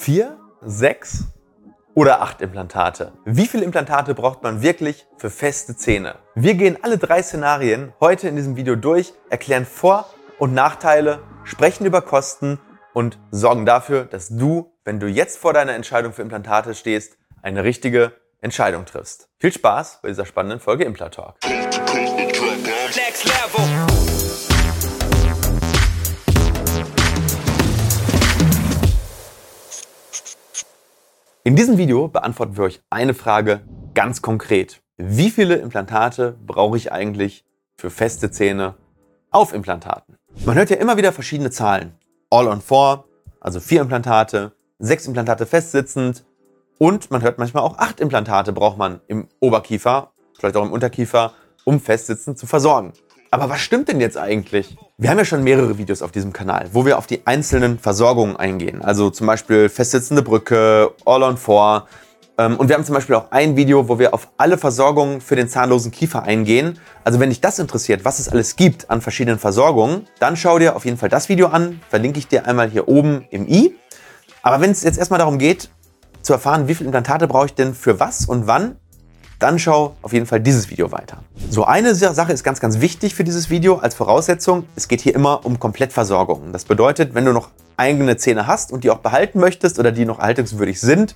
Vier, sechs oder acht Implantate? Wie viele Implantate braucht man wirklich für feste Zähne? Wir gehen alle drei Szenarien heute in diesem Video durch, erklären Vor- und Nachteile, sprechen über Kosten und sorgen dafür, dass du, wenn du jetzt vor deiner Entscheidung für Implantate stehst, eine richtige Entscheidung triffst. Viel Spaß bei dieser spannenden Folge Implatalk. Next level. In diesem Video beantworten wir euch eine Frage ganz konkret. Wie viele Implantate brauche ich eigentlich für feste Zähne auf Implantaten? Man hört ja immer wieder verschiedene Zahlen. All on four, also vier Implantate, sechs Implantate festsitzend und man hört manchmal auch acht Implantate braucht man im Oberkiefer, vielleicht auch im Unterkiefer, um festsitzend zu versorgen. Aber was stimmt denn jetzt eigentlich? Wir haben ja schon mehrere Videos auf diesem Kanal, wo wir auf die einzelnen Versorgungen eingehen. Also zum Beispiel festsitzende Brücke, All on Four. Ähm, und wir haben zum Beispiel auch ein Video, wo wir auf alle Versorgungen für den zahnlosen Kiefer eingehen. Also wenn dich das interessiert, was es alles gibt an verschiedenen Versorgungen, dann schau dir auf jeden Fall das Video an. Verlinke ich dir einmal hier oben im i. Aber wenn es jetzt erstmal darum geht, zu erfahren, wie viele Implantate brauche ich denn für was und wann, dann schau auf jeden Fall dieses Video weiter. So, eine Sache ist ganz, ganz wichtig für dieses Video als Voraussetzung. Es geht hier immer um Komplettversorgung. Das bedeutet, wenn du noch eigene Zähne hast und die auch behalten möchtest oder die noch erhaltungswürdig sind,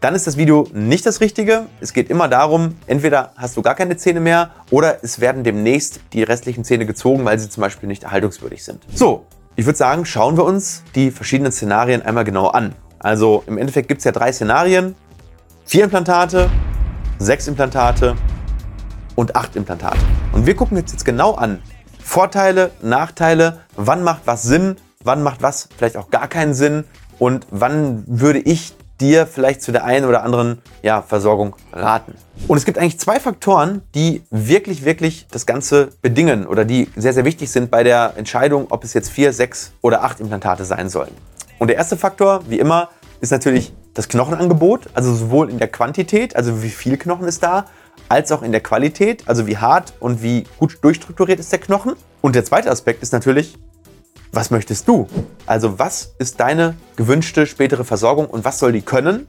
dann ist das Video nicht das Richtige. Es geht immer darum, entweder hast du gar keine Zähne mehr oder es werden demnächst die restlichen Zähne gezogen, weil sie zum Beispiel nicht erhaltungswürdig sind. So, ich würde sagen, schauen wir uns die verschiedenen Szenarien einmal genau an. Also im Endeffekt gibt es ja drei Szenarien. Vier Implantate, sechs Implantate und acht Implantate. Und wir gucken jetzt, jetzt genau an. Vorteile, Nachteile, wann macht was Sinn, wann macht was vielleicht auch gar keinen Sinn und wann würde ich dir vielleicht zu der einen oder anderen ja, Versorgung raten. Und es gibt eigentlich zwei Faktoren, die wirklich, wirklich das Ganze bedingen oder die sehr, sehr wichtig sind bei der Entscheidung, ob es jetzt vier, sechs oder acht Implantate sein sollen. Und der erste Faktor, wie immer, ist natürlich das Knochenangebot, also sowohl in der Quantität, also wie viel Knochen ist da, als auch in der Qualität, also wie hart und wie gut durchstrukturiert ist der Knochen. Und der zweite Aspekt ist natürlich, was möchtest du? Also was ist deine gewünschte spätere Versorgung und was soll die können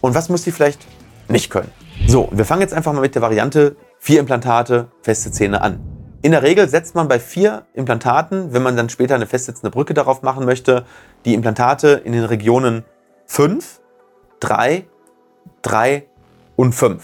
und was muss die vielleicht nicht können? So, wir fangen jetzt einfach mal mit der Variante vier Implantate, feste Zähne an. In der Regel setzt man bei vier Implantaten, wenn man dann später eine festsitzende Brücke darauf machen möchte, die Implantate in den Regionen 5, 3, 3 und 5.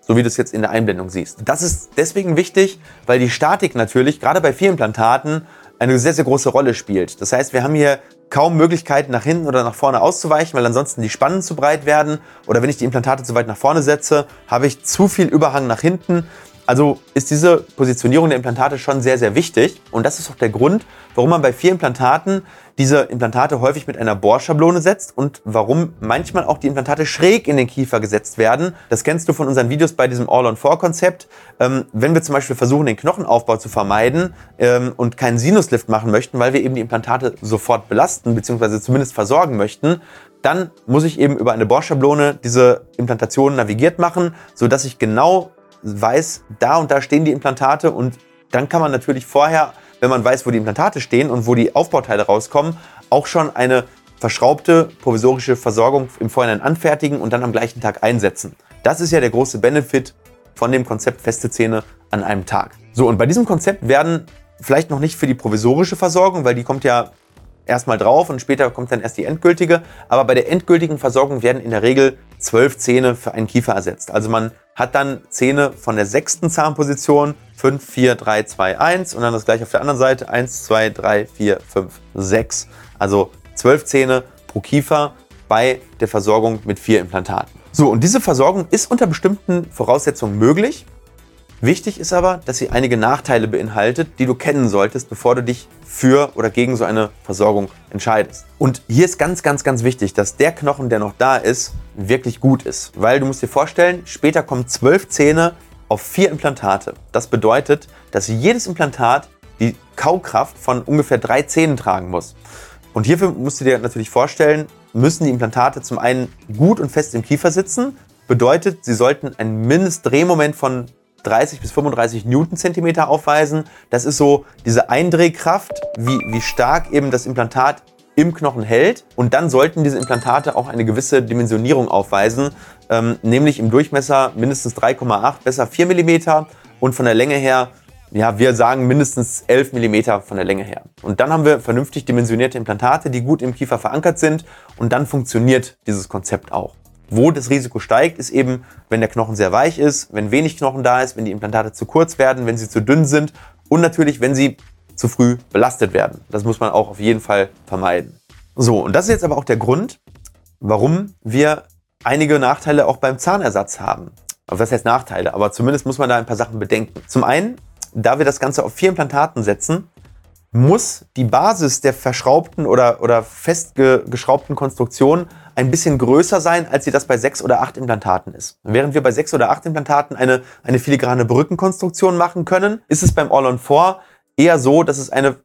So wie du es jetzt in der Einblendung siehst. Das ist deswegen wichtig, weil die Statik natürlich gerade bei vier Implantaten eine sehr, sehr große Rolle spielt. Das heißt, wir haben hier kaum Möglichkeiten nach hinten oder nach vorne auszuweichen, weil ansonsten die Spannen zu breit werden. Oder wenn ich die Implantate zu weit nach vorne setze, habe ich zu viel Überhang nach hinten also ist diese Positionierung der Implantate schon sehr, sehr wichtig. Und das ist auch der Grund, warum man bei vier Implantaten diese Implantate häufig mit einer Bohrschablone setzt und warum manchmal auch die Implantate schräg in den Kiefer gesetzt werden. Das kennst du von unseren Videos bei diesem All-on-Four-Konzept. Ähm, wenn wir zum Beispiel versuchen, den Knochenaufbau zu vermeiden ähm, und keinen Sinuslift machen möchten, weil wir eben die Implantate sofort belasten bzw. zumindest versorgen möchten, dann muss ich eben über eine Bohrschablone diese Implantation navigiert machen, sodass ich genau weiß, da und da stehen die Implantate und dann kann man natürlich vorher, wenn man weiß, wo die Implantate stehen und wo die Aufbauteile rauskommen, auch schon eine verschraubte provisorische Versorgung im Vorhinein anfertigen und dann am gleichen Tag einsetzen. Das ist ja der große Benefit von dem Konzept feste Zähne an einem Tag. So, und bei diesem Konzept werden vielleicht noch nicht für die provisorische Versorgung, weil die kommt ja erstmal drauf und später kommt dann erst die endgültige. Aber bei der endgültigen Versorgung werden in der Regel zwölf Zähne für einen Kiefer ersetzt. Also man hat dann Zähne von der sechsten Zahnposition 5, 4, 3, 2, 1 und dann das gleiche auf der anderen Seite 1, 2, 3, 4, 5, 6. Also zwölf Zähne pro Kiefer bei der Versorgung mit vier Implantaten. So, und diese Versorgung ist unter bestimmten Voraussetzungen möglich. Wichtig ist aber, dass sie einige Nachteile beinhaltet, die du kennen solltest, bevor du dich für oder gegen so eine Versorgung entscheidest. Und hier ist ganz, ganz, ganz wichtig, dass der Knochen, der noch da ist, wirklich gut ist. Weil du musst dir vorstellen, später kommen zwölf Zähne auf vier Implantate. Das bedeutet, dass jedes Implantat die Kaukraft von ungefähr drei Zähnen tragen muss. Und hierfür musst du dir natürlich vorstellen, müssen die Implantate zum einen gut und fest im Kiefer sitzen, bedeutet, sie sollten ein Mindestdrehmoment von 30 bis 35 Newtonzentimeter aufweisen. Das ist so diese Eindrehkraft, wie, wie stark eben das Implantat im Knochen hält. Und dann sollten diese Implantate auch eine gewisse Dimensionierung aufweisen, ähm, nämlich im Durchmesser mindestens 3,8, besser 4 mm und von der Länge her, ja, wir sagen mindestens 11 mm von der Länge her. Und dann haben wir vernünftig dimensionierte Implantate, die gut im Kiefer verankert sind und dann funktioniert dieses Konzept auch. Wo das Risiko steigt, ist eben, wenn der Knochen sehr weich ist, wenn wenig Knochen da ist, wenn die Implantate zu kurz werden, wenn sie zu dünn sind und natürlich, wenn sie zu früh belastet werden. Das muss man auch auf jeden Fall vermeiden. So, und das ist jetzt aber auch der Grund, warum wir einige Nachteile auch beim Zahnersatz haben. Das heißt Nachteile, aber zumindest muss man da ein paar Sachen bedenken. Zum einen, da wir das Ganze auf vier Implantaten setzen, muss die Basis der verschraubten oder, oder festgeschraubten Konstruktion ein bisschen größer sein, als sie das bei sechs oder acht Implantaten ist. Während wir bei sechs oder acht Implantaten eine, eine filigrane Brückenkonstruktion machen können, ist es beim All-on-4 eher so, dass es eine,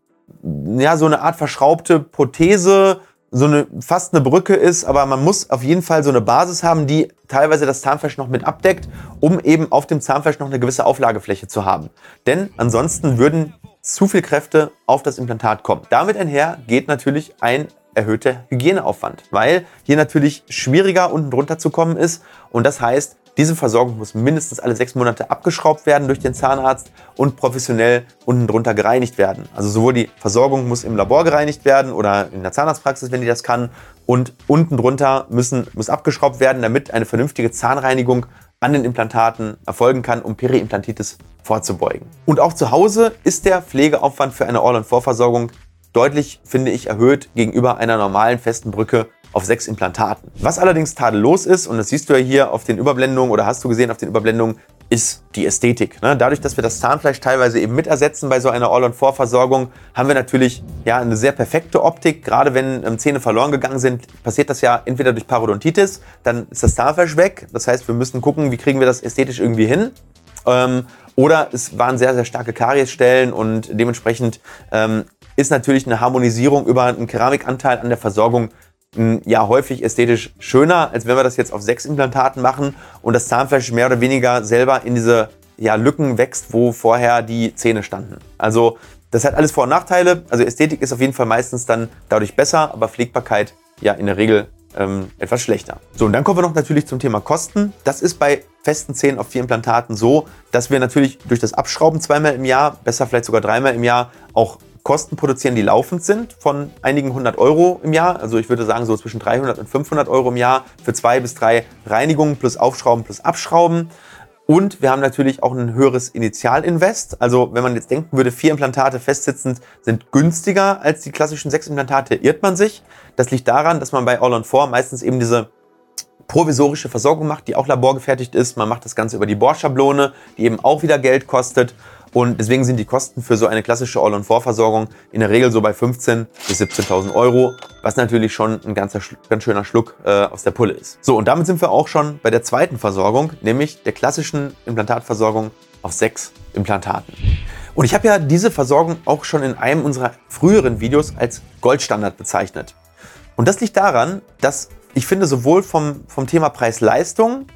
ja, so eine Art verschraubte Prothese, so eine, fast eine Brücke ist, aber man muss auf jeden Fall so eine Basis haben, die teilweise das Zahnfleisch noch mit abdeckt, um eben auf dem Zahnfleisch noch eine gewisse Auflagefläche zu haben. Denn ansonsten würden zu viel Kräfte auf das Implantat kommen. Damit einher geht natürlich ein erhöhter Hygieneaufwand, weil hier natürlich schwieriger unten drunter zu kommen ist und das heißt, diese Versorgung muss mindestens alle sechs Monate abgeschraubt werden durch den Zahnarzt und professionell unten drunter gereinigt werden. Also sowohl die Versorgung muss im Labor gereinigt werden oder in der Zahnarztpraxis, wenn die das kann, und unten drunter müssen, muss abgeschraubt werden, damit eine vernünftige Zahnreinigung an den Implantaten erfolgen kann, um Periimplantitis vorzubeugen. Und auch zu Hause ist der Pflegeaufwand für eine All-on-4-Versorgung deutlich, finde ich, erhöht gegenüber einer normalen festen Brücke auf sechs Implantaten. Was allerdings tadellos ist, und das siehst du ja hier auf den Überblendungen oder hast du gesehen auf den Überblendungen, ist die Ästhetik. Ne? Dadurch, dass wir das Zahnfleisch teilweise eben mitersetzen bei so einer All-on-4-Versorgung, haben wir natürlich ja, eine sehr perfekte Optik. Gerade wenn ähm, Zähne verloren gegangen sind, passiert das ja entweder durch Parodontitis, dann ist das Zahnfleisch weg. Das heißt, wir müssen gucken, wie kriegen wir das ästhetisch irgendwie hin. Ähm, oder es waren sehr, sehr starke Kariesstellen und dementsprechend ähm, ist natürlich eine Harmonisierung über einen Keramikanteil an der Versorgung ja häufig ästhetisch schöner, als wenn wir das jetzt auf sechs Implantaten machen und das Zahnfleisch mehr oder weniger selber in diese ja, Lücken wächst, wo vorher die Zähne standen. Also das hat alles Vor- und Nachteile. Also Ästhetik ist auf jeden Fall meistens dann dadurch besser, aber Pflegbarkeit ja in der Regel ähm, etwas schlechter. So, und dann kommen wir noch natürlich zum Thema Kosten. Das ist bei festen Zähnen auf vier Implantaten so, dass wir natürlich durch das Abschrauben zweimal im Jahr, besser vielleicht sogar dreimal im Jahr, auch Kosten produzieren, die laufend sind, von einigen hundert Euro im Jahr. Also ich würde sagen so zwischen 300 und 500 Euro im Jahr für zwei bis drei Reinigungen plus Aufschrauben plus Abschrauben. Und wir haben natürlich auch ein höheres Initialinvest. Also wenn man jetzt denken würde, vier Implantate festsitzend sind günstiger als die klassischen sechs Implantate, irrt man sich. Das liegt daran, dass man bei All on 4 meistens eben diese provisorische Versorgung macht, die auch laborgefertigt ist. Man macht das Ganze über die Bohrschablone, die eben auch wieder Geld kostet. Und deswegen sind die Kosten für so eine klassische All-on-4-Versorgung in der Regel so bei 15.000 bis 17.000 Euro, was natürlich schon ein ganzer, ganz schöner Schluck äh, aus der Pulle ist. So, und damit sind wir auch schon bei der zweiten Versorgung, nämlich der klassischen Implantatversorgung auf sechs Implantaten. Und ich habe ja diese Versorgung auch schon in einem unserer früheren Videos als Goldstandard bezeichnet. Und das liegt daran, dass ich finde, sowohl vom, vom Thema Preis-Leistung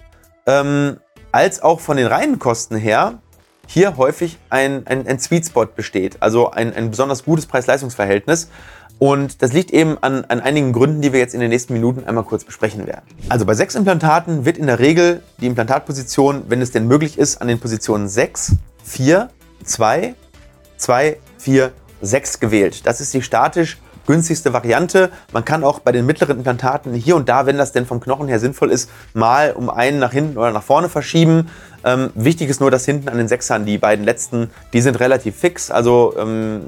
ähm, als auch von den reinen Kosten her hier häufig ein, ein, ein Sweet Spot besteht, also ein, ein besonders gutes Preis-Leistungs-Verhältnis. Und das liegt eben an, an einigen Gründen, die wir jetzt in den nächsten Minuten einmal kurz besprechen werden. Also bei sechs Implantaten wird in der Regel die Implantatposition, wenn es denn möglich ist, an den Positionen 6, 4, 2, 2, 4, 6 gewählt. Das ist die statisch günstigste Variante. Man kann auch bei den mittleren Implantaten hier und da, wenn das denn vom Knochen her sinnvoll ist, mal um einen nach hinten oder nach vorne verschieben. Ähm, wichtig ist nur, dass hinten an den Sechsern die beiden letzten, die sind relativ fix. Also ähm,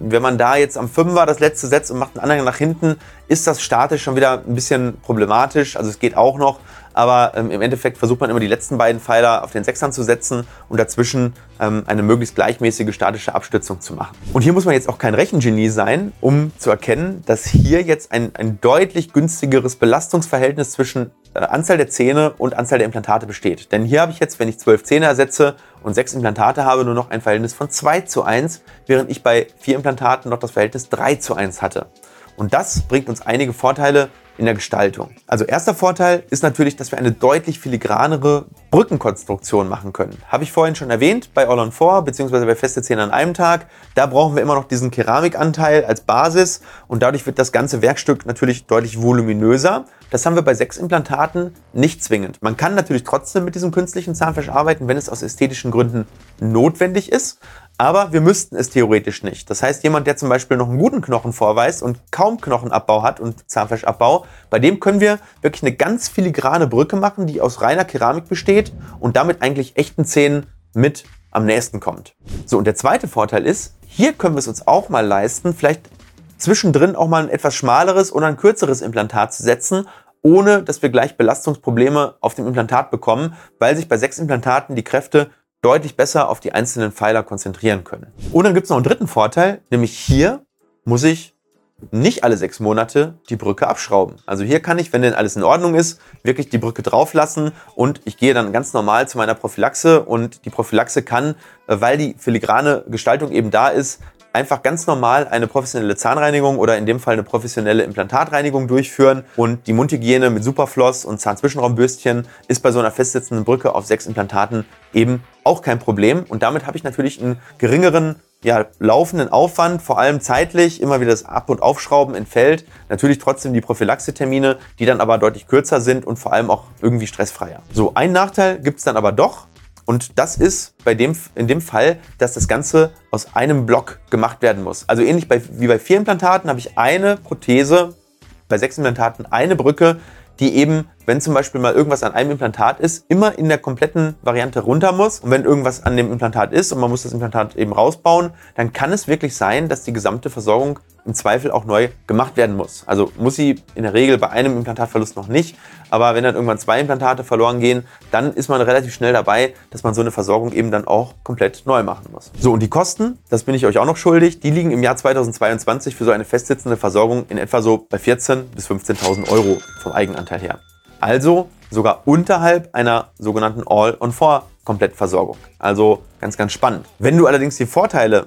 wenn man da jetzt am Fünfer das letzte setzt und macht einen anderen nach hinten, ist das statisch schon wieder ein bisschen problematisch. Also es geht auch noch, aber ähm, im Endeffekt versucht man immer die letzten beiden Pfeiler auf den Sechsern zu setzen und dazwischen ähm, eine möglichst gleichmäßige statische Abstützung zu machen. Und hier muss man jetzt auch kein Rechengenie sein, um zu erkennen, dass hier jetzt ein, ein deutlich günstigeres Belastungsverhältnis zwischen äh, Anzahl der Zähne und Anzahl der Implantate besteht. Denn hier habe ich jetzt, wenn ich zwölf Zähne ersetze und sechs Implantate habe, nur noch ein Verhältnis von 2 zu 1, während ich bei vier Implantaten noch das Verhältnis 3 zu 1 hatte. Und das bringt uns einige Vorteile in der Gestaltung. Also erster Vorteil ist natürlich, dass wir eine deutlich filigranere Brückenkonstruktion machen können. Habe ich vorhin schon erwähnt, bei All on 4 bzw. bei feste Zähne an einem Tag, da brauchen wir immer noch diesen Keramikanteil als Basis und dadurch wird das ganze Werkstück natürlich deutlich voluminöser. Das haben wir bei sechs Implantaten nicht zwingend. Man kann natürlich trotzdem mit diesem künstlichen Zahnfleisch arbeiten, wenn es aus ästhetischen Gründen notwendig ist. Aber wir müssten es theoretisch nicht. Das heißt, jemand, der zum Beispiel noch einen guten Knochen vorweist und kaum Knochenabbau hat und Zahnfleischabbau, bei dem können wir wirklich eine ganz filigrane Brücke machen, die aus reiner Keramik besteht und damit eigentlich echten Zähnen mit am nächsten kommt. So, und der zweite Vorteil ist, hier können wir es uns auch mal leisten, vielleicht zwischendrin auch mal ein etwas schmaleres oder ein kürzeres Implantat zu setzen, ohne dass wir gleich Belastungsprobleme auf dem Implantat bekommen, weil sich bei sechs Implantaten die Kräfte deutlich besser auf die einzelnen Pfeiler konzentrieren können. Und dann gibt es noch einen dritten Vorteil, nämlich hier muss ich nicht alle sechs Monate die Brücke abschrauben. Also hier kann ich, wenn denn alles in Ordnung ist, wirklich die Brücke drauf lassen und ich gehe dann ganz normal zu meiner Prophylaxe und die Prophylaxe kann, äh, weil die filigrane Gestaltung eben da ist, einfach ganz normal eine professionelle Zahnreinigung oder in dem Fall eine professionelle Implantatreinigung durchführen. Und die Mundhygiene mit Superfloss und Zahnzwischenraumbürstchen ist bei so einer festsitzenden Brücke auf sechs Implantaten eben auch kein Problem. Und damit habe ich natürlich einen geringeren ja, laufenden Aufwand, vor allem zeitlich, immer wieder das Ab- und Aufschrauben entfällt. Natürlich trotzdem die Prophylaxe-Termine, die dann aber deutlich kürzer sind und vor allem auch irgendwie stressfreier. So, ein Nachteil gibt es dann aber doch. Und das ist bei dem, in dem Fall, dass das Ganze aus einem Block gemacht werden muss. Also ähnlich bei, wie bei vier Implantaten habe ich eine Prothese, bei sechs Implantaten eine Brücke, die eben, wenn zum Beispiel mal irgendwas an einem Implantat ist, immer in der kompletten Variante runter muss. Und wenn irgendwas an dem Implantat ist und man muss das Implantat eben rausbauen, dann kann es wirklich sein, dass die gesamte Versorgung im Zweifel auch neu gemacht werden muss. Also muss sie in der Regel bei einem Implantatverlust noch nicht, aber wenn dann irgendwann zwei Implantate verloren gehen, dann ist man relativ schnell dabei, dass man so eine Versorgung eben dann auch komplett neu machen muss. So, und die Kosten, das bin ich euch auch noch schuldig, die liegen im Jahr 2022 für so eine festsitzende Versorgung in etwa so bei 14.000 bis 15.000 Euro vom Eigenanteil her. Also sogar unterhalb einer sogenannten All-on-4-Komplettversorgung. Also ganz, ganz spannend. Wenn du allerdings die Vorteile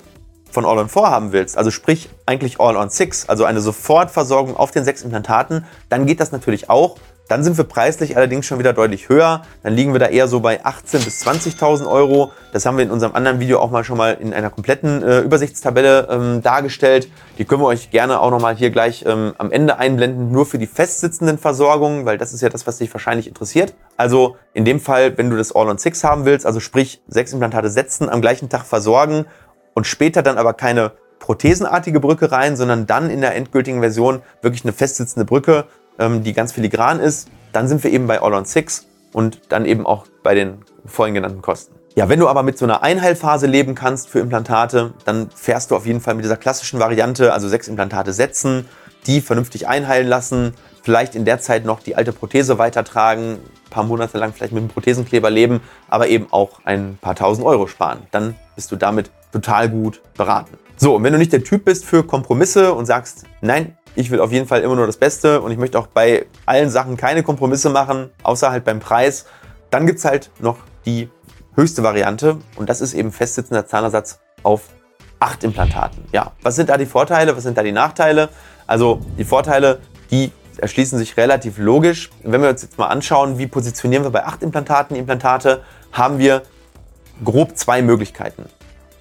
von All-on-4 haben willst, also sprich eigentlich All-on-6, also eine Sofortversorgung auf den sechs Implantaten, dann geht das natürlich auch. Dann sind wir preislich allerdings schon wieder deutlich höher. Dann liegen wir da eher so bei 18.000 bis 20.000 Euro. Das haben wir in unserem anderen Video auch mal schon mal in einer kompletten äh, Übersichtstabelle ähm, dargestellt. Die können wir euch gerne auch noch mal hier gleich ähm, am Ende einblenden, nur für die festsitzenden Versorgungen, weil das ist ja das, was dich wahrscheinlich interessiert. Also in dem Fall, wenn du das All-on-6 haben willst, also sprich sechs Implantate setzen, am gleichen Tag versorgen und später dann aber keine prothesenartige Brücke rein, sondern dann in der endgültigen Version wirklich eine festsitzende Brücke, ähm, die ganz filigran ist. Dann sind wir eben bei All-on-6 und dann eben auch bei den vorhin genannten Kosten. Ja, wenn du aber mit so einer Einheilphase leben kannst für Implantate, dann fährst du auf jeden Fall mit dieser klassischen Variante, also sechs Implantate setzen, die vernünftig einheilen lassen, vielleicht in der Zeit noch die alte Prothese weitertragen, ein paar Monate lang vielleicht mit dem Prothesenkleber leben, aber eben auch ein paar tausend Euro sparen. Dann bist du damit total gut beraten. So, und wenn du nicht der Typ bist für Kompromisse und sagst, nein, ich will auf jeden Fall immer nur das Beste und ich möchte auch bei allen Sachen keine Kompromisse machen, außer halt beim Preis, dann gibt es halt noch die höchste Variante und das ist eben festsitzender Zahnersatz auf acht Implantaten. Ja, was sind da die Vorteile, was sind da die Nachteile? Also die Vorteile, die erschließen sich relativ logisch. Wenn wir uns jetzt mal anschauen, wie positionieren wir bei acht Implantaten die Implantate, haben wir grob zwei Möglichkeiten.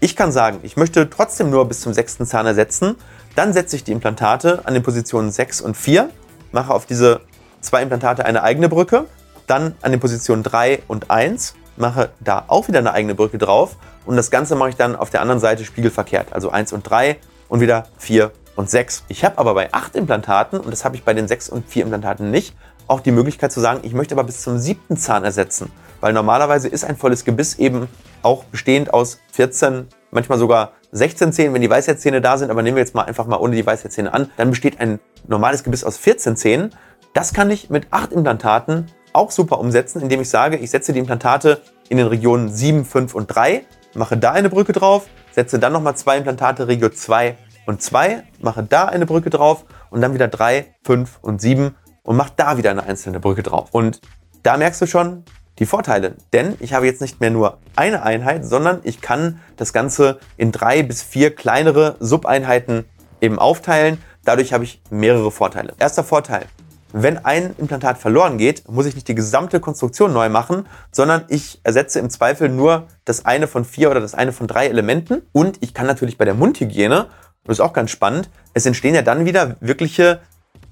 Ich kann sagen, ich möchte trotzdem nur bis zum sechsten Zahn ersetzen. Dann setze ich die Implantate an den Positionen 6 und 4, mache auf diese zwei Implantate eine eigene Brücke. Dann an den Positionen 3 und 1, mache da auch wieder eine eigene Brücke drauf. Und das Ganze mache ich dann auf der anderen Seite spiegelverkehrt. Also 1 und 3 und wieder 4 und 6. Ich habe aber bei 8 Implantaten, und das habe ich bei den 6 und 4 Implantaten nicht, auch die Möglichkeit zu sagen, ich möchte aber bis zum siebten Zahn ersetzen. Weil normalerweise ist ein volles Gebiss eben auch bestehend aus 14, manchmal sogar 16 Zähnen, wenn die Weisheitszähne da sind, aber nehmen wir jetzt mal einfach mal ohne die Weisheitszähne an, dann besteht ein normales Gebiss aus 14 Zähnen. Das kann ich mit 8 Implantaten auch super umsetzen, indem ich sage, ich setze die Implantate in den Regionen 7, 5 und 3, mache da eine Brücke drauf, setze dann nochmal zwei Implantate Region 2 und 2, mache da eine Brücke drauf und dann wieder 3, 5 und 7 und mache da wieder eine einzelne Brücke drauf. Und da merkst du schon, die Vorteile. Denn ich habe jetzt nicht mehr nur eine Einheit, sondern ich kann das Ganze in drei bis vier kleinere Subeinheiten eben aufteilen. Dadurch habe ich mehrere Vorteile. Erster Vorteil. wenn ein Implantat verloren geht, muss ich nicht die gesamte Konstruktion neu machen, sondern ich ersetze im Zweifel nur das eine von vier oder das eine von drei Elementen. Und ich kann natürlich bei der Mundhygiene, das ist auch ganz spannend, es entstehen ja dann wieder wirkliche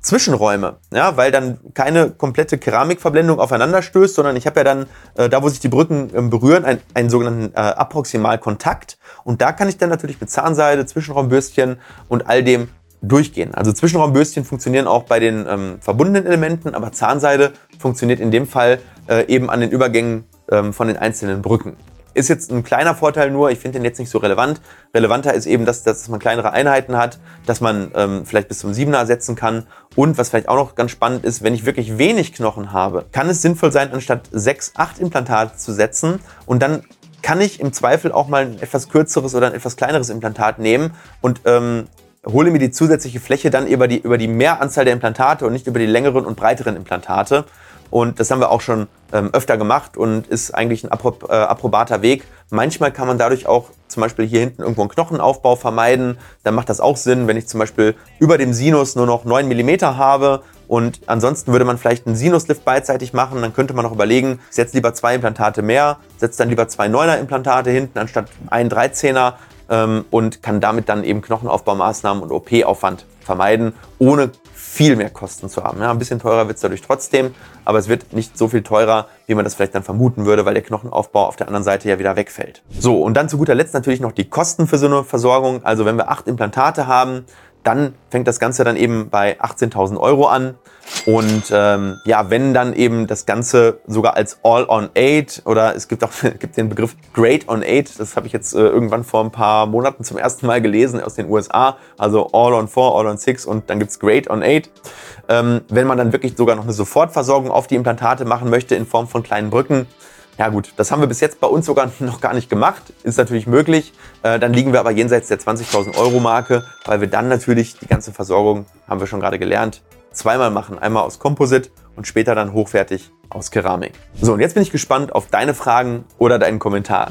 Zwischenräume, ja, weil dann keine komplette Keramikverblendung aufeinander stößt, sondern ich habe ja dann, äh, da wo sich die Brücken äh, berühren, ein, einen sogenannten äh, Approximalkontakt. Und da kann ich dann natürlich mit Zahnseide, Zwischenraumbürstchen und all dem durchgehen. Also Zwischenraumbürstchen funktionieren auch bei den ähm, verbundenen Elementen, aber Zahnseide funktioniert in dem Fall äh, eben an den Übergängen ähm, von den einzelnen Brücken. Ist jetzt ein kleiner Vorteil nur, ich finde den jetzt nicht so relevant. Relevanter ist eben, dass, dass man kleinere Einheiten hat, dass man ähm, vielleicht bis zum 7er setzen kann. Und was vielleicht auch noch ganz spannend ist, wenn ich wirklich wenig Knochen habe, kann es sinnvoll sein, anstatt 6, 8 Implantate zu setzen und dann kann ich im Zweifel auch mal ein etwas kürzeres oder ein etwas kleineres Implantat nehmen und ähm, hole mir die zusätzliche Fläche dann über die, über die Mehranzahl der Implantate und nicht über die längeren und breiteren Implantate. Und das haben wir auch schon ähm, öfter gemacht und ist eigentlich ein appro äh, approbater Weg. Manchmal kann man dadurch auch zum Beispiel hier hinten irgendwo einen Knochenaufbau vermeiden. Dann macht das auch Sinn, wenn ich zum Beispiel über dem Sinus nur noch 9 mm habe und ansonsten würde man vielleicht einen Sinuslift beidseitig machen. Dann könnte man noch überlegen, setzt lieber zwei Implantate mehr, setzt dann lieber zwei 9er Implantate hinten anstatt ein 13er ähm, und kann damit dann eben Knochenaufbaumaßnahmen und OP-Aufwand vermeiden, ohne viel mehr Kosten zu haben. Ja, ein bisschen teurer wird es dadurch trotzdem, aber es wird nicht so viel teurer, wie man das vielleicht dann vermuten würde, weil der Knochenaufbau auf der anderen Seite ja wieder wegfällt. So, und dann zu guter Letzt natürlich noch die Kosten für so eine Versorgung. Also wenn wir acht Implantate haben, dann fängt das Ganze dann eben bei 18.000 Euro an. Und ähm, ja, wenn dann eben das Ganze sogar als All-on-Aid oder es gibt auch gibt den Begriff Great on Aid, das habe ich jetzt äh, irgendwann vor ein paar Monaten zum ersten Mal gelesen aus den USA, also All-on-4, All-on-6 und dann gibt's Great on Aid. Ähm, wenn man dann wirklich sogar noch eine Sofortversorgung auf die Implantate machen möchte in Form von kleinen Brücken, ja gut, das haben wir bis jetzt bei uns sogar noch gar nicht gemacht. Ist natürlich möglich. Äh, dann liegen wir aber jenseits der 20.000 Euro Marke, weil wir dann natürlich die ganze Versorgung, haben wir schon gerade gelernt, zweimal machen. Einmal aus Komposit und später dann hochwertig aus Keramik. So, und jetzt bin ich gespannt auf deine Fragen oder deinen Kommentar.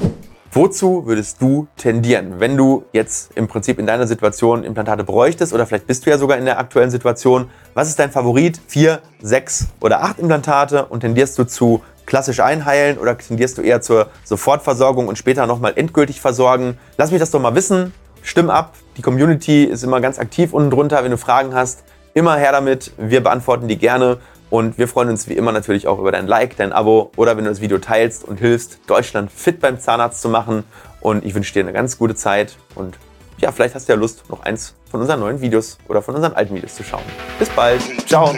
Wozu würdest du tendieren, wenn du jetzt im Prinzip in deiner Situation Implantate bräuchtest oder vielleicht bist du ja sogar in der aktuellen Situation? Was ist dein Favorit? Vier, sechs oder acht Implantate und tendierst du zu klassisch einheilen oder tendierst du eher zur Sofortversorgung und später nochmal endgültig versorgen? Lass mich das doch mal wissen. Stimm ab. Die Community ist immer ganz aktiv unten drunter. Wenn du Fragen hast, immer her damit. Wir beantworten die gerne. Und wir freuen uns wie immer natürlich auch über dein Like, dein Abo oder wenn du das Video teilst und hilfst, Deutschland fit beim Zahnarzt zu machen. Und ich wünsche dir eine ganz gute Zeit und ja, vielleicht hast du ja Lust, noch eins von unseren neuen Videos oder von unseren alten Videos zu schauen. Bis bald. Ciao.